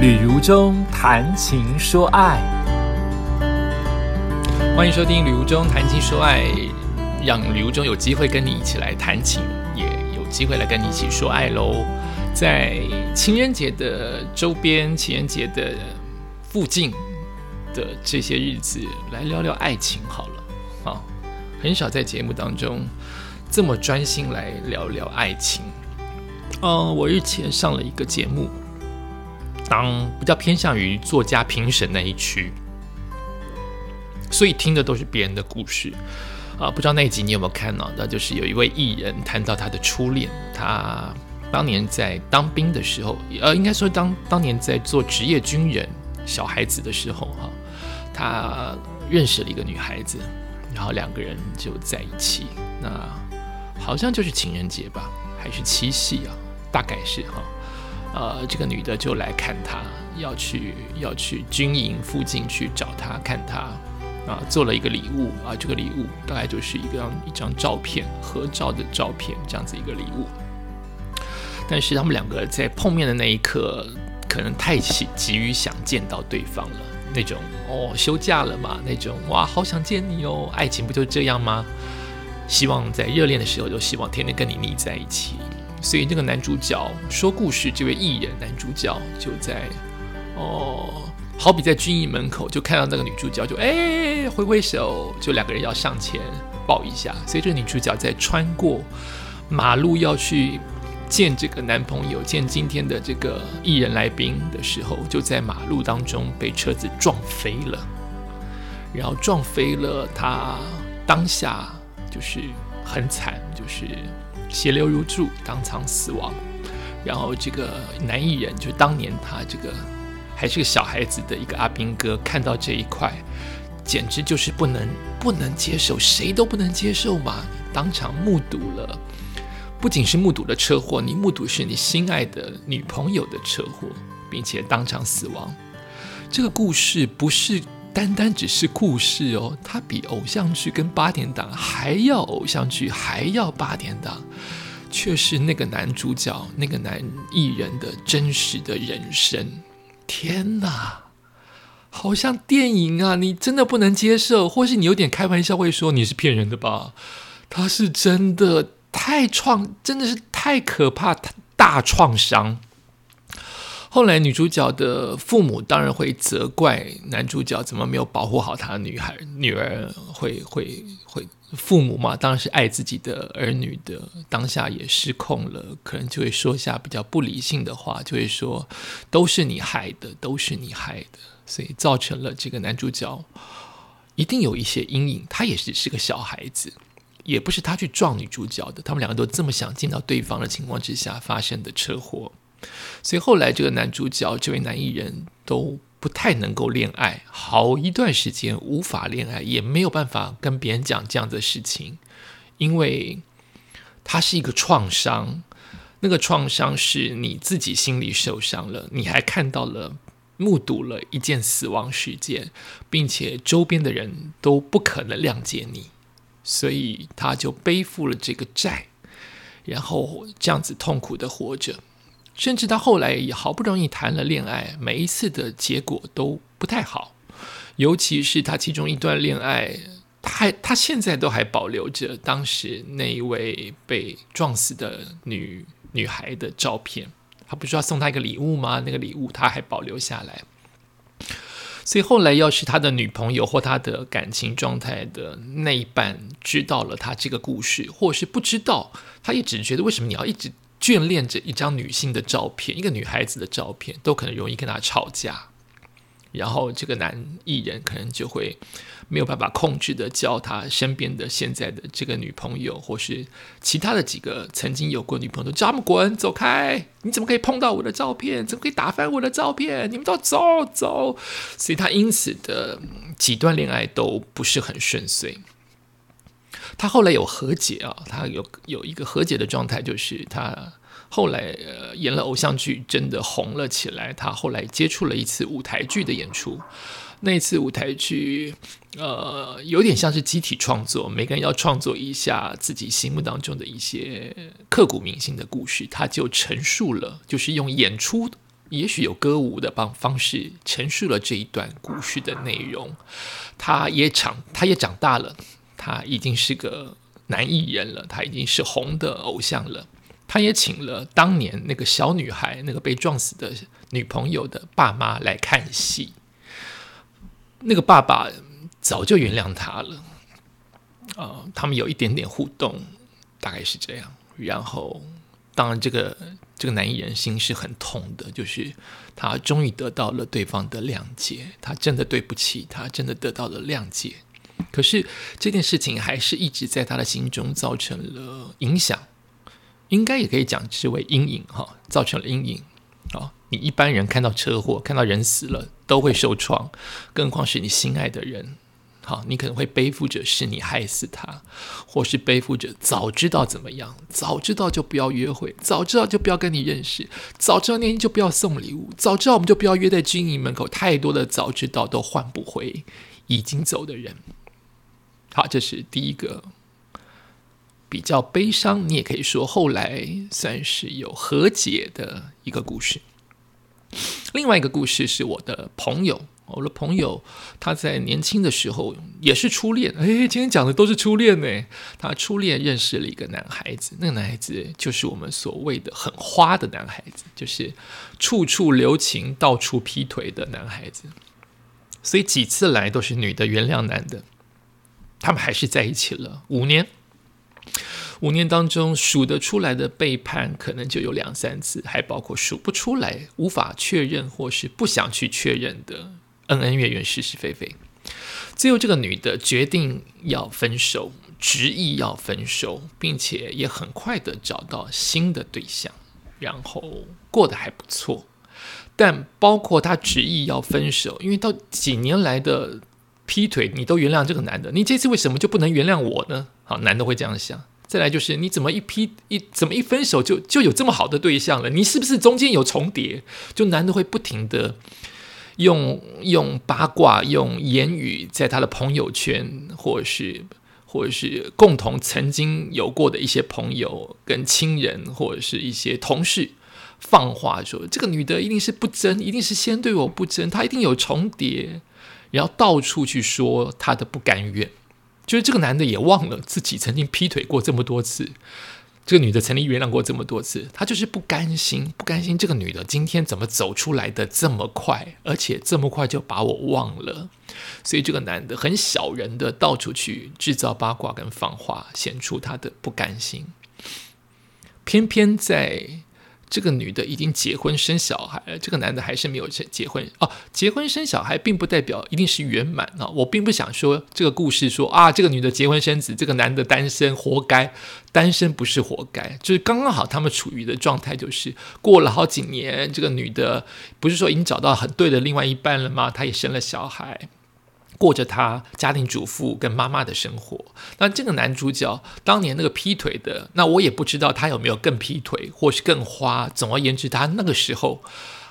旅如中谈情说爱，欢迎收听《旅如中谈情说爱》，让旅如中有机会跟你一起来谈情，也有机会来跟你一起说爱喽。在情人节的周边、情人节的附近的这些日子，来聊聊爱情好了。啊，很少在节目当中这么专心来聊聊爱情。嗯，我日前上了一个节目。当比较偏向于作家评审那一区，所以听的都是别人的故事啊。不知道那一集你有没有看到？那就是有一位艺人谈到他的初恋，他当年在当兵的时候，呃，应该说当当年在做职业军人小孩子的时候，哈，他认识了一个女孩子，然后两个人就在一起。那好像就是情人节吧，还是七夕啊？大概是哈。呃，这个女的就来看他，要去要去军营附近去找他看他，啊，做了一个礼物啊，这个礼物大概就是一个一张照片，合照的照片这样子一个礼物。但是他们两个在碰面的那一刻，可能太急急于想见到对方了，那种哦休假了嘛，那种哇好想见你哦，爱情不就这样吗？希望在热恋的时候就希望天天跟你腻在一起。所以，那个男主角说故事，这位艺人男主角就在哦，好比在军营门口，就看到那个女主角，就哎挥挥手，就两个人要上前抱一下。所以，这个女主角在穿过马路要去见这个男朋友，见今天的这个艺人来宾的时候，就在马路当中被车子撞飞了，然后撞飞了，他当下就是很惨，就是。血流如注，当场死亡。然后这个男艺人，就当年他这个还是个小孩子的一个阿兵哥，看到这一块，简直就是不能不能接受，谁都不能接受嘛！当场目睹了，不仅是目睹了车祸，你目睹是你心爱的女朋友的车祸，并且当场死亡。这个故事不是。单单只是故事哦，它比偶像剧跟八点档还要偶像剧，还要八点档，却是那个男主角那个男艺人的真实的人生。天哪，好像电影啊！你真的不能接受，或是你有点开玩笑会说你是骗人的吧？他是真的太创，真的是太可怕，大创伤。后来，女主角的父母当然会责怪男主角怎么没有保护好他的女孩女儿，会会会，父母嘛，当然是爱自己的儿女的，当下也失控了，可能就会说下比较不理性的话，就会说都是你害的，都是你害的，所以造成了这个男主角一定有一些阴影。他也只是个小孩子，也不是他去撞女主角的，他们两个都这么想见到对方的情况之下发生的车祸。所以后来，这个男主角这位男艺人，都不太能够恋爱，好一段时间无法恋爱，也没有办法跟别人讲这样的事情，因为他是一个创伤。那个创伤是你自己心里受伤了，你还看到了、目睹了一件死亡事件，并且周边的人都不可能谅解你，所以他就背负了这个债，然后这样子痛苦的活着。甚至他后来也好不容易谈了恋爱，每一次的结果都不太好。尤其是他其中一段恋爱，他还他现在都还保留着当时那一位被撞死的女女孩的照片。他不是要送她一个礼物吗？那个礼物他还保留下来。所以后来，要是他的女朋友或他的感情状态的那一半知道了他这个故事，或是不知道，他也只觉得为什么你要一直。眷恋着一张女性的照片，一个女孩子的照片，都可能容易跟他吵架。然后这个男艺人可能就会没有办法控制的叫他身边的现在的这个女朋友，或是其他的几个曾经有过女朋友，叫他们滚走开！你怎么可以碰到我的照片？怎么可以打翻我的照片？你们都走走！所以他因此的几段恋爱都不是很顺遂。他后来有和解啊，他有有一个和解的状态，就是他后来呃演了偶像剧，真的红了起来。他后来接触了一次舞台剧的演出，那次舞台剧呃有点像是集体创作，每个人要创作一下自己心目当中的一些刻骨铭心的故事，他就陈述了，就是用演出也许有歌舞的方方式陈述了这一段故事的内容。他也长，他也长大了，他已经是个男艺人了，他已经是红的偶像了。他也请了当年那个小女孩，那个被撞死的女朋友的爸妈来看戏。那个爸爸早就原谅他了，啊，他们有一点点互动，大概是这样。然后，当然，这个这个男艺人心是很痛的，就是他终于得到了对方的谅解，他真的对不起，他真的得到了谅解。可是这件事情还是一直在他的心中造成了影响。应该也可以讲之为阴影哈，造成了阴影啊。你一般人看到车祸，看到人死了都会受创，更何况是你心爱的人。好，你可能会背负着是你害死他，或是背负着早知道怎么样，早知道就不要约会，早知道就不要跟你认识，早知道那天就不要送礼物，早知道我们就不要约在军营门口。太多的早知道都换不回已经走的人。好，这是第一个。比较悲伤，你也可以说后来算是有和解的一个故事。另外一个故事是我的朋友，我的朋友他在年轻的时候也是初恋。哎，今天讲的都是初恋呢。他初恋认识了一个男孩子，那个男孩子就是我们所谓的很花的男孩子，就是处处留情、到处劈腿的男孩子。所以几次来都是女的原谅男的，他们还是在一起了五年。五年当中数得出来的背叛，可能就有两三次，还包括数不出来、无法确认或是不想去确认的恩恩怨怨、是是非非。最后，这个女的决定要分手，执意要分手，并且也很快的找到新的对象，然后过得还不错。但包括她执意要分手，因为到几年来的劈腿，你都原谅这个男的，你这次为什么就不能原谅我呢？好，男的会这样想。再来就是，你怎么一劈一怎么一分手就就有这么好的对象了？你是不是中间有重叠？就男的会不停的用用八卦、用言语，在他的朋友圈，或者是或者是共同曾经有过的一些朋友跟亲人，或者是一些同事放话说，这个女的一定是不真，一定是先对我不真，她一定有重叠，然后到处去说他的不甘愿。就是这个男的也忘了自己曾经劈腿过这么多次，这个女的曾经原谅过这么多次，他就是不甘心，不甘心这个女的今天怎么走出来的这么快，而且这么快就把我忘了，所以这个男的很小人的到处去制造八卦跟放话，显出他的不甘心，偏偏在。这个女的已经结婚生小孩了，这个男的还是没有结结婚哦。结婚生小孩并不代表一定是圆满啊。我并不想说这个故事说啊，这个女的结婚生子，这个男的单身活该，单身不是活该，就是刚刚好他们处于的状态，就是过了好几年，这个女的不是说已经找到很对的另外一半了吗？她也生了小孩。过着他家庭主妇跟妈妈的生活。那这个男主角当年那个劈腿的，那我也不知道他有没有更劈腿，或是更花。总而言之，他那个时候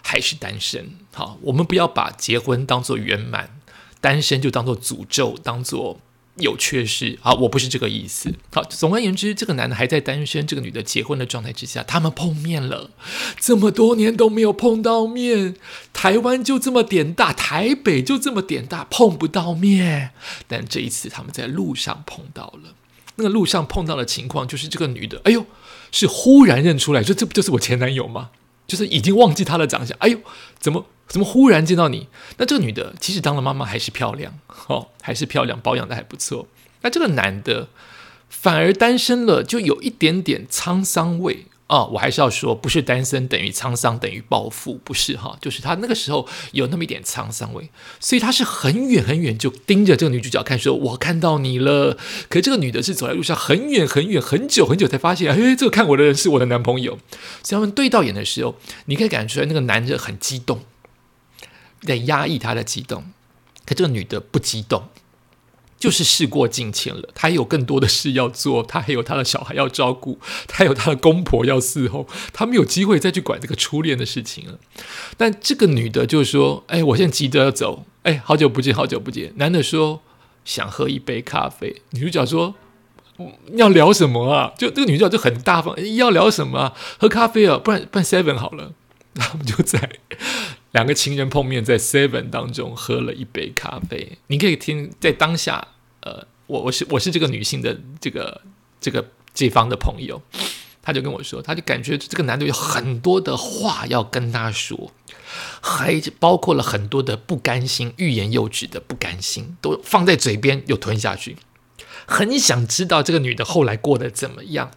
还是单身。好，我们不要把结婚当做圆满，单身就当做诅咒，当做。有缺失啊！我不是这个意思。好，总而言之，这个男的还在单身，这个女的结婚的状态之下，他们碰面了，这么多年都没有碰到面。台湾就这么点大，台北就这么点大，碰不到面。但这一次他们在路上碰到了，那个路上碰到的情况就是这个女的，哎呦，是忽然认出来，说这不就是我前男友吗？就是已经忘记他的长相，哎呦，怎么？怎么忽然见到你？那这个女的其实当了妈妈还是漂亮哦，还是漂亮，保养的还不错。那这个男的反而单身了，就有一点点沧桑味哦。我还是要说，不是单身等于沧桑等于暴富，不是哈，就是他那个时候有那么一点沧桑味，所以他是很远很远就盯着这个女主角看，说我看到你了。可这个女的是走在路上很远很远很久很久才发现，哎，这个看我的人是我的男朋友。所以他们对到眼的时候，你可以感觉出来那个男的很激动。在压抑他的激动，可这个女的不激动，就是事过境迁了。她有更多的事要做，她还有她的小孩要照顾，她有她的公婆要伺候，她没有机会再去管这个初恋的事情了。但这个女的就说：“哎，我现在急着要走，哎，好久不见，好久不见。”男的说：“想喝一杯咖啡。”女主角说：“要聊什么啊？”就这个女主角就很大方：“要聊什么？喝咖啡啊，不然不然 seven 好了。”他们就在两个情人碰面，在 Seven 当中喝了一杯咖啡。你可以听，在当下，呃，我我是我是这个女性的这个这个这方的朋友，他就跟我说，他就感觉这个男的有很多的话要跟他说，还包括了很多的不甘心，欲言又止的不甘心，都放在嘴边又吞下去，很想知道这个女的后来过得怎么样，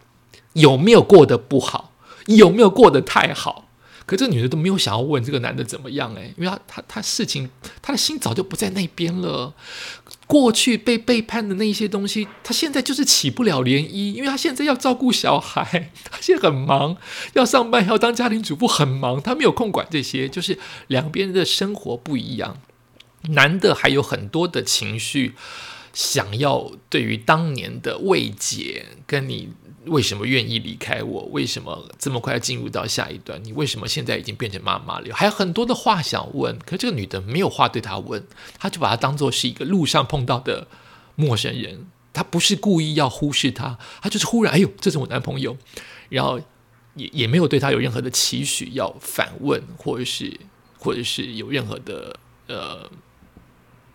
有没有过得不好，有没有过得太好。可这个女的都没有想要问这个男的怎么样诶，因为她她她事情，她的心早就不在那边了。过去被背叛的那些东西，她现在就是起不了涟漪，因为她现在要照顾小孩，她现在很忙，要上班，要当家庭主妇，很忙，她没有空管这些。就是两边的生活不一样，男的还有很多的情绪，想要对于当年的未解跟你。为什么愿意离开我？为什么这么快要进入到下一段？你为什么现在已经变成妈妈了？还有很多的话想问，可这个女的没有话对他问，他就把他当做是一个路上碰到的陌生人。他不是故意要忽视他，他就是忽然，哎呦，这是我男朋友，然后也也没有对他有任何的期许要反问，或者是或者是有任何的呃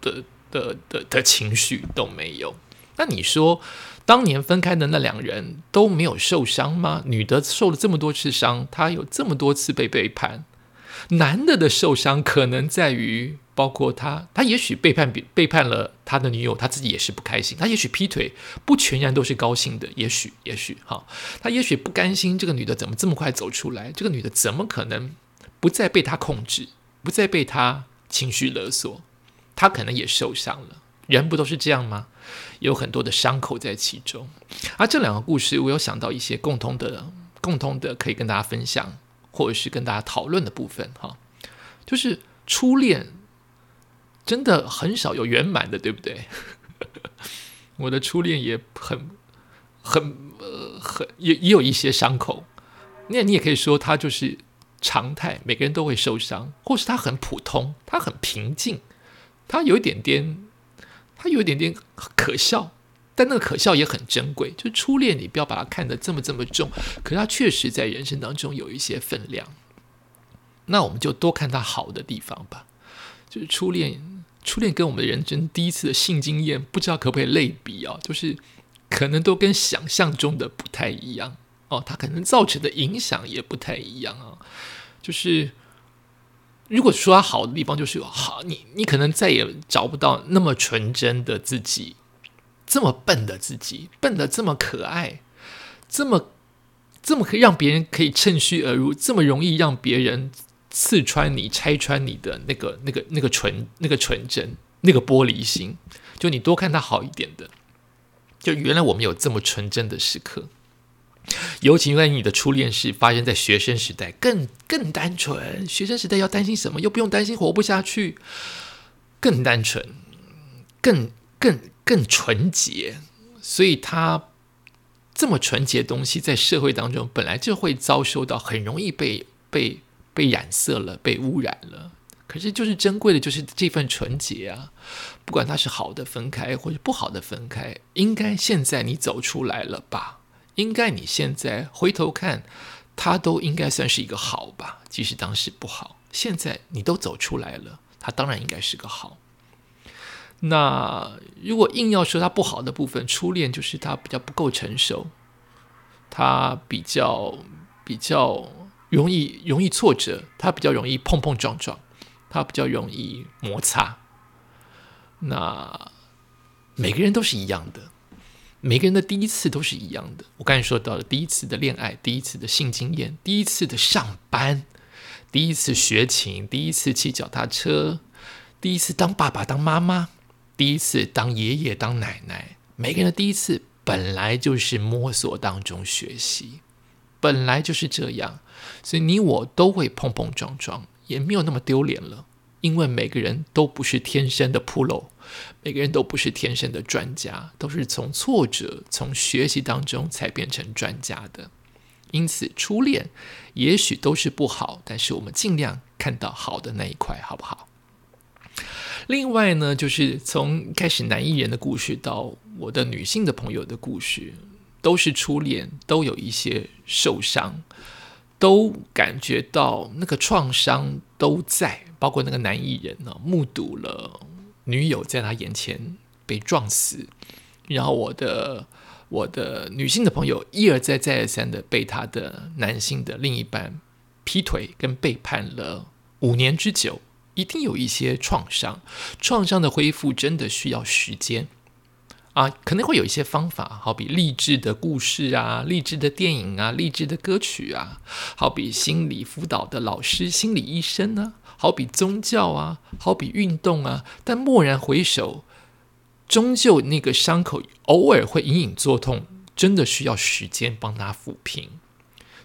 的的的的情绪都没有。那你说？当年分开的那两人都没有受伤吗？女的受了这么多次伤，她有这么多次被背叛。男的的受伤可能在于，包括他，他也许背叛背叛了他的女友，他自己也是不开心。他也许劈腿，不全然都是高兴的。也许，也许，哈，他也许不甘心这个女的怎么这么快走出来？这个女的怎么可能不再被他控制，不再被他情绪勒索？他可能也受伤了。人不都是这样吗？有很多的伤口在其中。而这两个故事，我有想到一些共通的、共通的可以跟大家分享，或者是跟大家讨论的部分。哈，就是初恋真的很少有圆满的，对不对？我的初恋也很、很、呃、很也也有一些伤口。那你也可以说，它就是常态，每个人都会受伤，或是它很普通，它很平静，他有一点点。他有一点点可笑，但那个可笑也很珍贵。就初恋，你不要把它看得这么这么重，可是它确实在人生当中有一些分量。那我们就多看它好的地方吧。就是初恋，初恋跟我们人生第一次的性经验，不知道可不可以类比啊？就是可能都跟想象中的不太一样哦，它可能造成的影响也不太一样啊。就是。如果说他好的地方就是好，你你可能再也找不到那么纯真的自己，这么笨的自己，笨的这么可爱，这么这么可以让别人可以趁虚而入，这么容易让别人刺穿你、拆穿你的那个、那个、那个纯、那个纯真、那个玻璃心，就你多看他好一点的，就原来我们有这么纯真的时刻。尤其因为你的初恋是发生在学生时代，更更单纯。学生时代要担心什么？又不用担心活不下去，更单纯，更更更纯洁。所以，他这么纯洁的东西，在社会当中本来就会遭受到很容易被被被染色了，被污染了。可是，就是珍贵的，就是这份纯洁啊！不管它是好的分开，或者不好的分开，应该现在你走出来了吧？应该你现在回头看，他都应该算是一个好吧，即使当时不好。现在你都走出来了，他当然应该是个好。那如果硬要说他不好的部分，初恋就是他比较不够成熟，他比较比较容易容易挫折，他比较容易碰碰撞撞，他比较容易摩擦。那每个人都是一样的。每个人的第一次都是一样的。我刚才说到了第一次的恋爱，第一次的性经验，第一次的上班，第一次学琴，第一次骑脚踏车，第一次当爸爸当妈妈，第一次当爷爷当奶奶。每个人的第一次本来就是摸索当中学习，本来就是这样，所以你我都会碰碰撞撞，也没有那么丢脸了。因为每个人都不是天生的 pro，每个人都不是天生的专家，都是从挫折、从学习当中才变成专家的。因此，初恋也许都是不好，但是我们尽量看到好的那一块，好不好？另外呢，就是从开始男艺人的故事到我的女性的朋友的故事，都是初恋，都有一些受伤，都感觉到那个创伤都在，包括那个男艺人呢，目睹了女友在他眼前被撞死，然后我的我的女性的朋友一而再再而三的被他的男性的另一半劈腿跟背叛了五年之久，一定有一些创伤，创伤的恢复真的需要时间。啊，可能会有一些方法，好比励志的故事啊，励志的电影啊，励志的歌曲啊，好比心理辅导的老师、心理医生呢，好比宗教啊，好比运动啊。但蓦然回首，终究那个伤口偶尔会隐隐作痛，真的需要时间帮他抚平。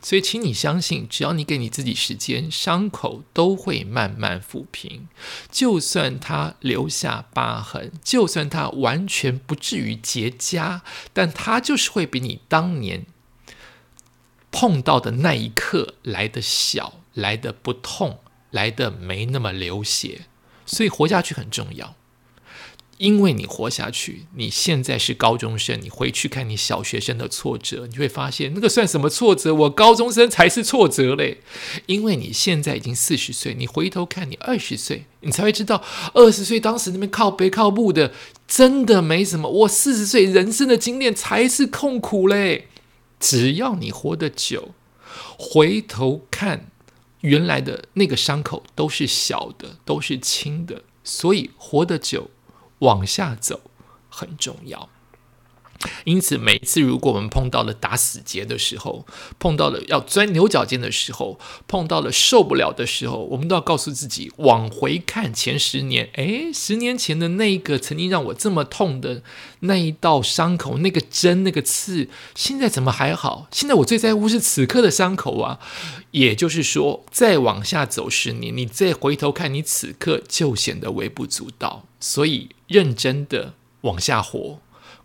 所以，请你相信，只要你给你自己时间，伤口都会慢慢抚平。就算它留下疤痕，就算它完全不至于结痂，但它就是会比你当年碰到的那一刻来的小，来的不痛，来的没那么流血。所以，活下去很重要。因为你活下去，你现在是高中生，你回去看你小学生的挫折，你会发现那个算什么挫折？我高中生才是挫折嘞！因为你现在已经四十岁，你回头看你二十岁，你才会知道二十岁当时那边靠背靠步的真的没什么。我四十岁人生的经验才是痛苦嘞！只要你活得久，回头看原来的那个伤口都是小的，都是轻的，所以活得久。往下走很重要，因此每一次如果我们碰到了打死结的时候，碰到了要钻牛角尖的时候，碰到了受不了的时候，我们都要告诉自己往回看前十年，诶，十年前的那一个曾经让我这么痛的那一道伤口，那个针那个刺，现在怎么还好？现在我最在乎是此刻的伤口啊！也就是说，再往下走十年，你再回头看你此刻就显得微不足道。所以，认真的往下活，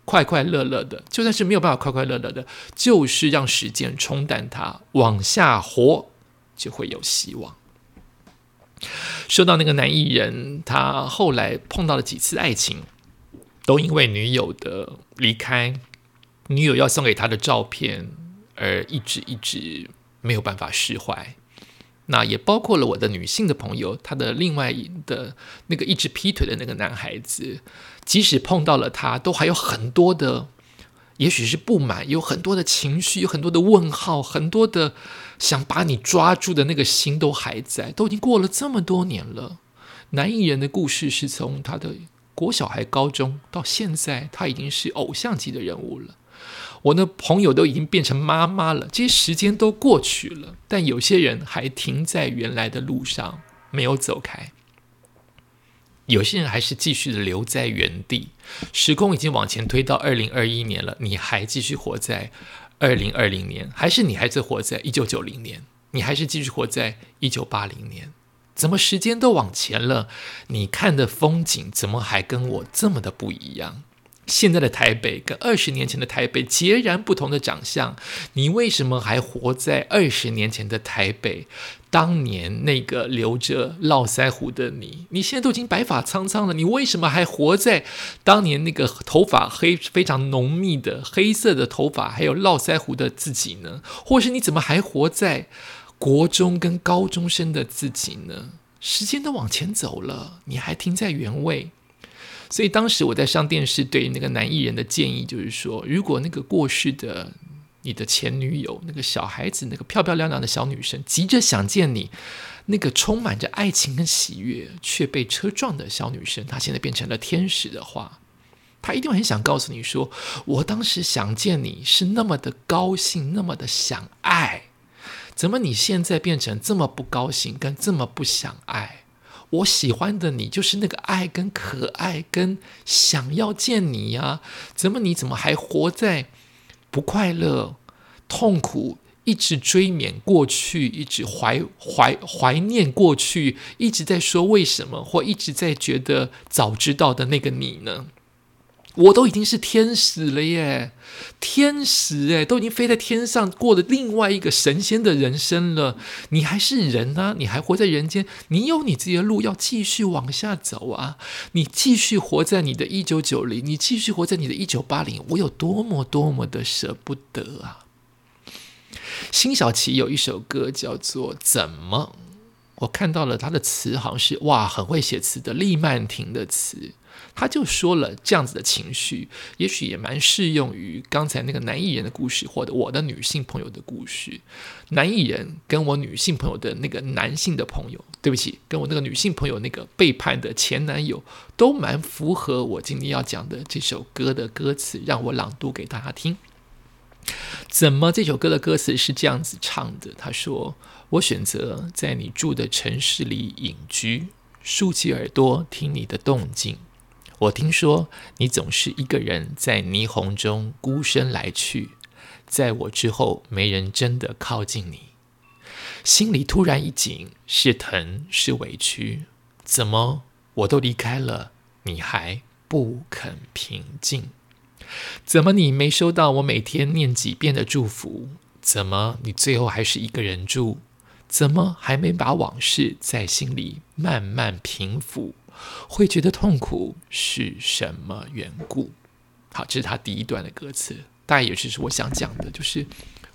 快快乐乐的，就算是没有办法快快乐乐的，就是让时间冲淡它，往下活就会有希望。说到那个男艺人，他后来碰到了几次爱情，都因为女友的离开，女友要送给他的照片，而一直一直没有办法释怀。那也包括了我的女性的朋友，她的另外的那个一直劈腿的那个男孩子，即使碰到了他，都还有很多的，也许是不满，有很多的情绪，有很多的问号，很多的想把你抓住的那个心都还在，都已经过了这么多年了。男艺人的故事是从他的国小孩、高中到现在，他已经是偶像级的人物了。我的朋友都已经变成妈妈了，这些时间都过去了，但有些人还停在原来的路上，没有走开；有些人还是继续的留在原地。时空已经往前推到二零二一年了，你还继续活在二零二零年，还是你还是活在一九九零年？你还是继续活在一九八零年？怎么时间都往前了，你看的风景怎么还跟我这么的不一样？现在的台北跟二十年前的台北截然不同的长相，你为什么还活在二十年前的台北？当年那个留着络腮胡的你，你现在都已经白发苍苍了，你为什么还活在当年那个头发黑非常浓密的黑色的头发还有络腮胡的自己呢？或是你怎么还活在国中跟高中生的自己呢？时间都往前走了，你还停在原位？所以当时我在上电视，对那个男艺人的建议就是说，如果那个过世的你的前女友，那个小孩子，那个漂漂亮亮的小女生，急着想见你，那个充满着爱情跟喜悦却被车撞的小女生，她现在变成了天使的话，她一定很想告诉你说，我当时想见你是那么的高兴，那么的想爱，怎么你现在变成这么不高兴，跟这么不想爱？我喜欢的你就是那个爱跟可爱跟想要见你呀？怎么你怎么还活在不快乐、痛苦，一直追缅过去，一直怀怀怀念过去，一直在说为什么，或一直在觉得早知道的那个你呢？我都已经是天使了耶，天使哎，都已经飞在天上，过了另外一个神仙的人生了。你还是人啊，你还活在人间，你有你自己的路要继续往下走啊。你继续活在你的一九九零，你继续活在你的一九八零，我有多么多么的舍不得啊！辛晓琪有一首歌叫做《怎么》，我看到了他的词，好像是哇，很会写词的厉曼婷的词。他就说了这样子的情绪，也许也蛮适用于刚才那个男艺人的故事，或者我的女性朋友的故事。男艺人跟我女性朋友的那个男性的朋友，对不起，跟我那个女性朋友那个背叛的前男友，都蛮符合我今天要讲的这首歌的歌词，让我朗读给大家听。怎么这首歌的歌词是这样子唱的？他说：“我选择在你住的城市里隐居，竖起耳朵听你的动静。我听说你总是一个人在霓虹中孤身来去，在我之后没人真的靠近你，心里突然一紧，是疼是委屈？怎么我都离开了，你还不肯平静？”怎么你没收到我每天念几遍的祝福？怎么你最后还是一个人住？怎么还没把往事在心里慢慢平复？会觉得痛苦是什么缘故？好，这是他第一段的歌词，大概也就是我想讲的，就是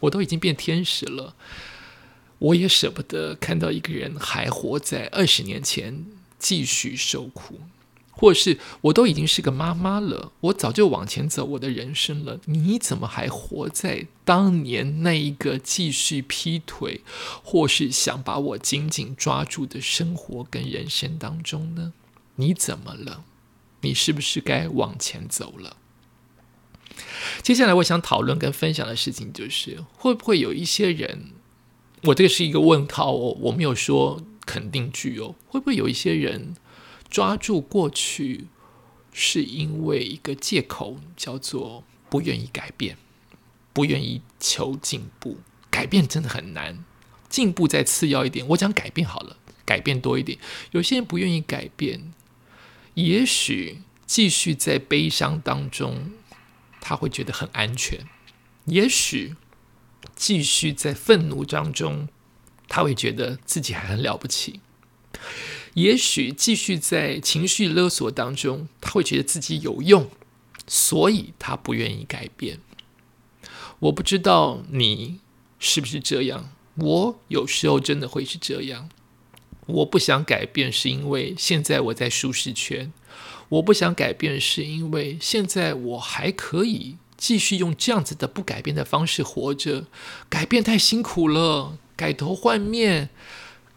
我都已经变天使了，我也舍不得看到一个人还活在二十年前继续受苦。或是我都已经是个妈妈了，我早就往前走我的人生了，你怎么还活在当年那一个继续劈腿，或是想把我紧紧抓住的生活跟人生当中呢？你怎么了？你是不是该往前走了？接下来我想讨论跟分享的事情就是，会不会有一些人，我这个是一个问号哦，我没有说肯定句哦，会不会有一些人？抓住过去，是因为一个借口，叫做不愿意改变，不愿意求进步。改变真的很难，进步再次要一点。我讲改变好了，改变多一点。有些人不愿意改变，也许继续在悲伤当中，他会觉得很安全；也许继续在愤怒当中，他会觉得自己还很了不起。也许继续在情绪勒索当中，他会觉得自己有用，所以他不愿意改变。我不知道你是不是这样，我有时候真的会是这样。我不想改变，是因为现在我在舒适圈；我不想改变，是因为现在我还可以继续用这样子的不改变的方式活着。改变太辛苦了，改头换面。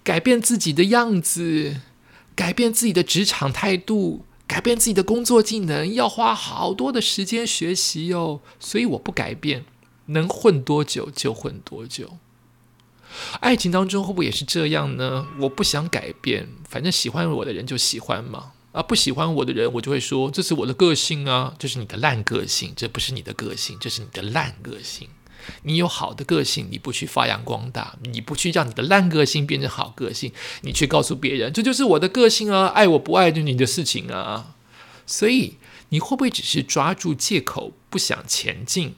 改变自己的样子，改变自己的职场态度，改变自己的工作技能，要花好多的时间学习哟。所以我不改变，能混多久就混多久。爱情当中会不会也是这样呢？我不想改变，反正喜欢我的人就喜欢嘛。啊，不喜欢我的人，我就会说这是我的个性啊，这是你的烂个性，这不是你的个性，这是你的烂个性。你有好的个性，你不去发扬光大，你不去让你的烂个性变成好个性，你去告诉别人这就是我的个性啊，爱我不爱就你的事情啊。所以你会不会只是抓住借口不想前进？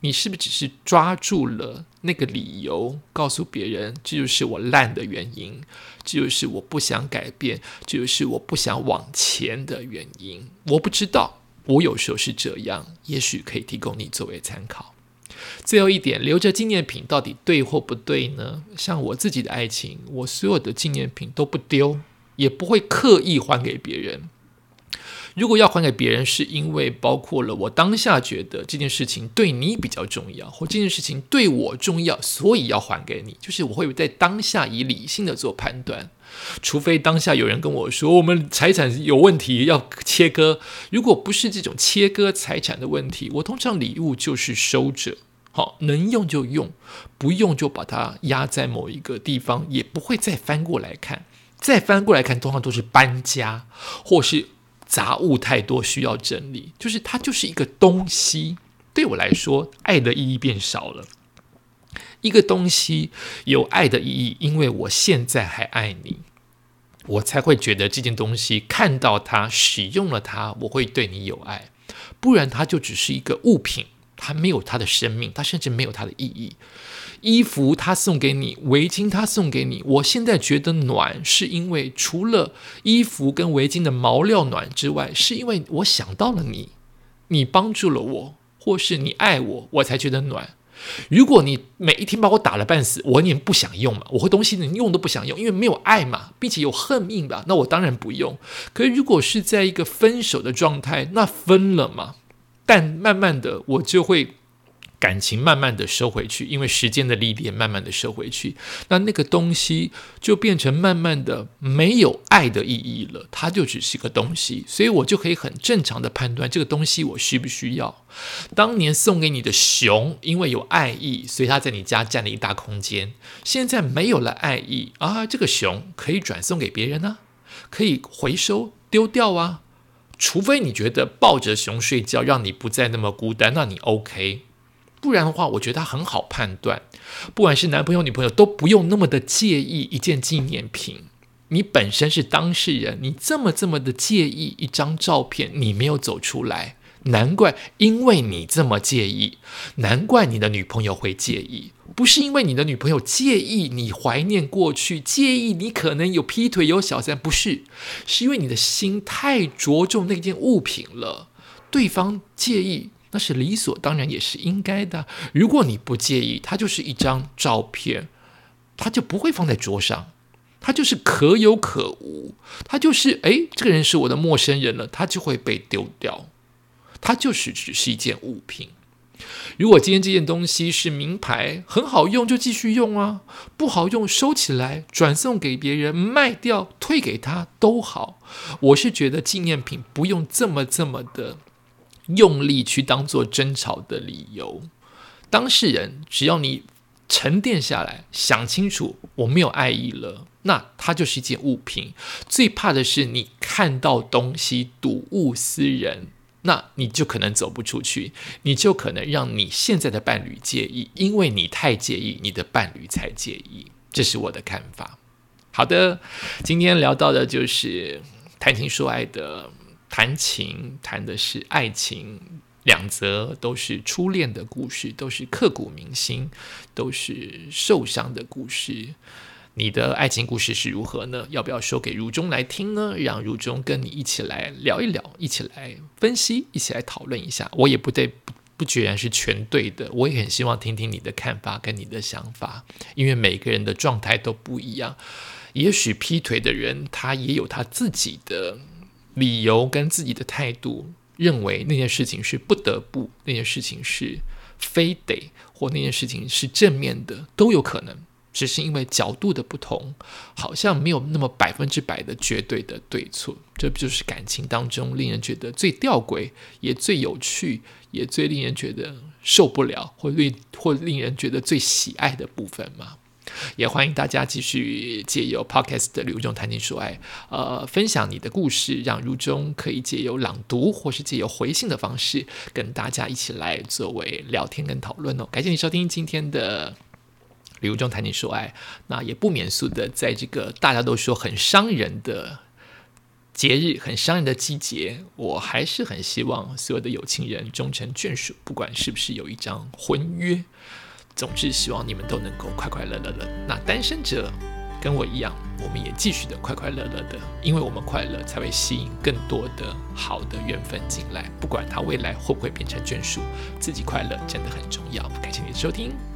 你是不是只是抓住了那个理由，告诉别人这就是我烂的原因，这就是我不想改变，这就是我不想往前的原因？我不知道，我有时候是这样，也许可以提供你作为参考。最后一点，留着纪念品到底对或不对呢？像我自己的爱情，我所有的纪念品都不丢，也不会刻意还给别人。如果要还给别人，是因为包括了我当下觉得这件事情对你比较重要，或这件事情对我重要，所以要还给你。就是我会在当下以理性的做判断，除非当下有人跟我说我们财产有问题要切割。如果不是这种切割财产的问题，我通常礼物就是收着。好，能用就用，不用就把它压在某一个地方，也不会再翻过来看。再翻过来看，通常都是搬家，或是杂物太多需要整理。就是它就是一个东西，对我来说，爱的意义变少了。一个东西有爱的意义，因为我现在还爱你，我才会觉得这件东西看到它、使用了它，我会对你有爱。不然，它就只是一个物品。它没有它的生命，它甚至没有它的意义。衣服他送给你，围巾他送给你。我现在觉得暖，是因为除了衣服跟围巾的毛料暖之外，是因为我想到了你，你帮助了我，或是你爱我，我才觉得暖。如果你每一天把我打了半死，我也不想用嘛，我会东西连用都不想用，因为没有爱嘛，并且有恨意吧，那我当然不用。可是如果是在一个分手的状态，那分了嘛，但慢慢的我就会。感情慢慢的收回去，因为时间的历练，慢慢的收回去，那那个东西就变成慢慢的没有爱的意义了，它就只是个东西，所以我就可以很正常的判断这个东西我需不需要。当年送给你的熊，因为有爱意，所以它在你家占了一大空间。现在没有了爱意啊，这个熊可以转送给别人呢，可以回收丢掉啊，除非你觉得抱着熊睡觉让你不再那么孤单，那你 OK。不然的话，我觉得他很好判断。不管是男朋友、女朋友，都不用那么的介意一件纪念品。你本身是当事人，你这么这么的介意一张照片，你没有走出来，难怪因为你这么介意，难怪你的女朋友会介意。不是因为你的女朋友介意你怀念过去，介意你可能有劈腿、有小三，不是，是因为你的心太着重那件物品了，对方介意。那是理所当然，也是应该的。如果你不介意，它就是一张照片，它就不会放在桌上，它就是可有可无，它就是哎，这个人是我的陌生人了，它就会被丢掉，它就是只是一件物品。如果今天这件东西是名牌，很好用，就继续用啊；不好用，收起来，转送给别人，卖掉，退给他都好。我是觉得纪念品不用这么这么的。用力去当做争吵的理由，当事人只要你沉淀下来，想清楚我没有爱意了，那它就是一件物品。最怕的是你看到东西睹物思人，那你就可能走不出去，你就可能让你现在的伴侣介意，因为你太介意，你的伴侣才介意。这是我的看法。好的，今天聊到的就是谈情说爱的。谈情谈的是爱情，两则都是初恋的故事，都是刻骨铭心，都是受伤的故事。你的爱情故事是如何呢？要不要说给如中来听呢？让如中跟你一起来聊一聊，一起来分析，一起来讨论一下。我也不对，不不决然是全对的。我也很希望听听你的看法跟你的想法，因为每个人的状态都不一样。也许劈腿的人，他也有他自己的。理由跟自己的态度，认为那件事情是不得不，那件事情是非得，或那件事情是正面的，都有可能。只是因为角度的不同，好像没有那么百分之百的绝对的对错。这不就是感情当中令人觉得最吊诡，也最有趣，也最令人觉得受不了，或令或令人觉得最喜爱的部分吗？也欢迎大家继续借由 Podcast 的如中谈情说爱，呃，分享你的故事，让如中可以借由朗读或是借由回信的方式，跟大家一起来作为聊天跟讨论哦。感谢你收听今天的如中谈情说爱，那也不免俗的，在这个大家都说很伤人的节日、很伤人的季节，我还是很希望所有的有情人终成眷属，不管是不是有一张婚约。总之，希望你们都能够快快乐乐的。那单身者跟我一样，我们也继续的快快乐乐的，因为我们快乐才会吸引更多的好的缘分进来。不管他未来会不会变成眷属，自己快乐真的很重要。感谢你的收听。